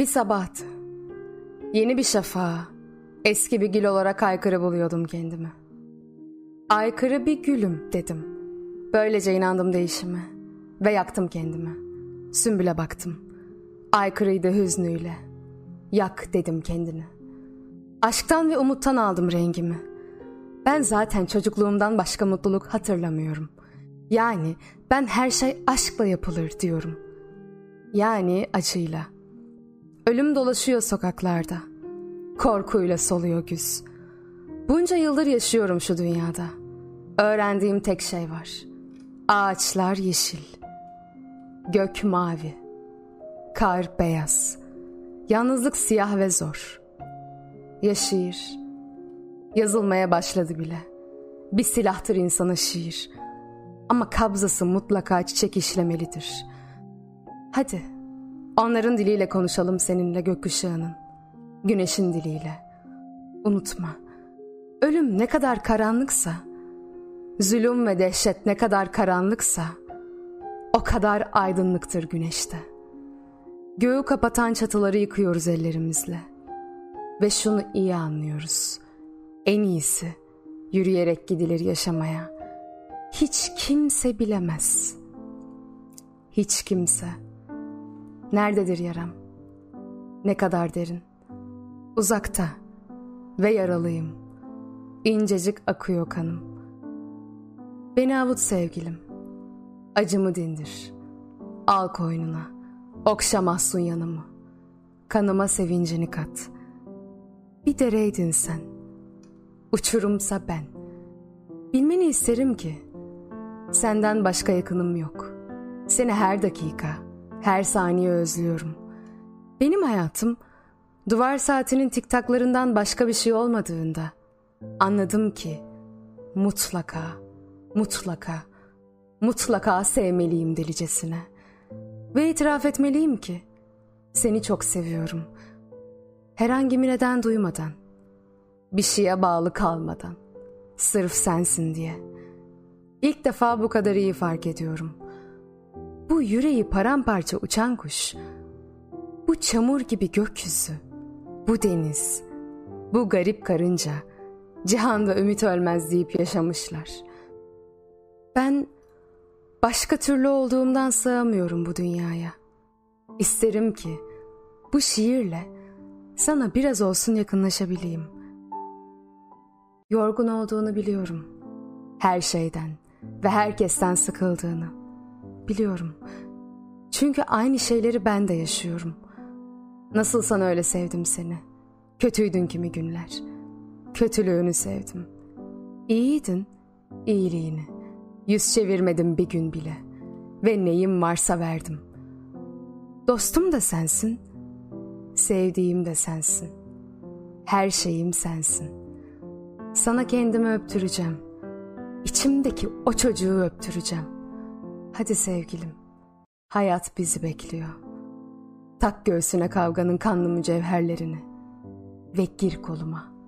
Bir sabahtı. Yeni bir şafağa, eski bir gül olarak aykırı buluyordum kendimi. Aykırı bir gülüm dedim. Böylece inandım değişime ve yaktım kendimi. Sümbüle baktım. Aykırıydı hüznüyle. Yak dedim kendini. Aşktan ve umuttan aldım rengimi. Ben zaten çocukluğumdan başka mutluluk hatırlamıyorum. Yani ben her şey aşkla yapılır diyorum. Yani acıyla. Ölüm dolaşıyor sokaklarda. Korkuyla soluyor güz. Bunca yıldır yaşıyorum şu dünyada. Öğrendiğim tek şey var. Ağaçlar yeşil. Gök mavi. Kar beyaz. Yalnızlık siyah ve zor. Ya şiir? Yazılmaya başladı bile. Bir silahtır insana şiir. Ama kabzası mutlaka çiçek işlemelidir. Hadi onların diliyle konuşalım seninle gökkuşağının. Güneşin diliyle. Unutma. Ölüm ne kadar karanlıksa, zulüm ve dehşet ne kadar karanlıksa, o kadar aydınlıktır güneşte. Göğü kapatan çatıları yıkıyoruz ellerimizle. Ve şunu iyi anlıyoruz. En iyisi yürüyerek gidilir yaşamaya. Hiç kimse bilemez. Hiç kimse. Nerededir yaram? Ne kadar derin? Uzakta ve yaralıyım. İncecik akıyor kanım. Beni avut sevgilim. Acımı dindir. Al koynuna. Okşa mahzun yanımı. Kanıma sevincini kat. Bir dereydin sen. Uçurumsa ben. Bilmeni isterim ki senden başka yakınım yok. Seni her dakika, her saniye özlüyorum. Benim hayatım duvar saatinin tiktaklarından başka bir şey olmadığında anladım ki mutlaka, mutlaka, mutlaka sevmeliyim delicesine. Ve itiraf etmeliyim ki seni çok seviyorum. Herhangi bir neden duymadan, bir şeye bağlı kalmadan, sırf sensin diye. İlk defa bu kadar iyi fark ediyorum. Bu yüreği paramparça uçan kuş, bu çamur gibi gökyüzü, bu deniz, bu garip karınca, cihanda ümit ölmez deyip yaşamışlar. Ben başka türlü olduğumdan sığamıyorum bu dünyaya. İsterim ki bu şiirle sana biraz olsun yakınlaşabileyim. Yorgun olduğunu biliyorum. Her şeyden ve herkesten sıkıldığını. Biliyorum. Çünkü aynı şeyleri ben de yaşıyorum. Nasıl sana öyle sevdim seni. Kötüydün kimi günler. Kötülüğünü sevdim. İyiydin, iyiliğini. Yüz çevirmedim bir gün bile. Ve neyim varsa verdim. Dostum da sensin. Sevdiğim de sensin. Her şeyim sensin. Sana kendimi öptüreceğim. İçimdeki o çocuğu öptüreceğim. Hadi sevgilim. Hayat bizi bekliyor. Tak göğsüne kavganın kanlı mücevherlerini ve gir koluma.''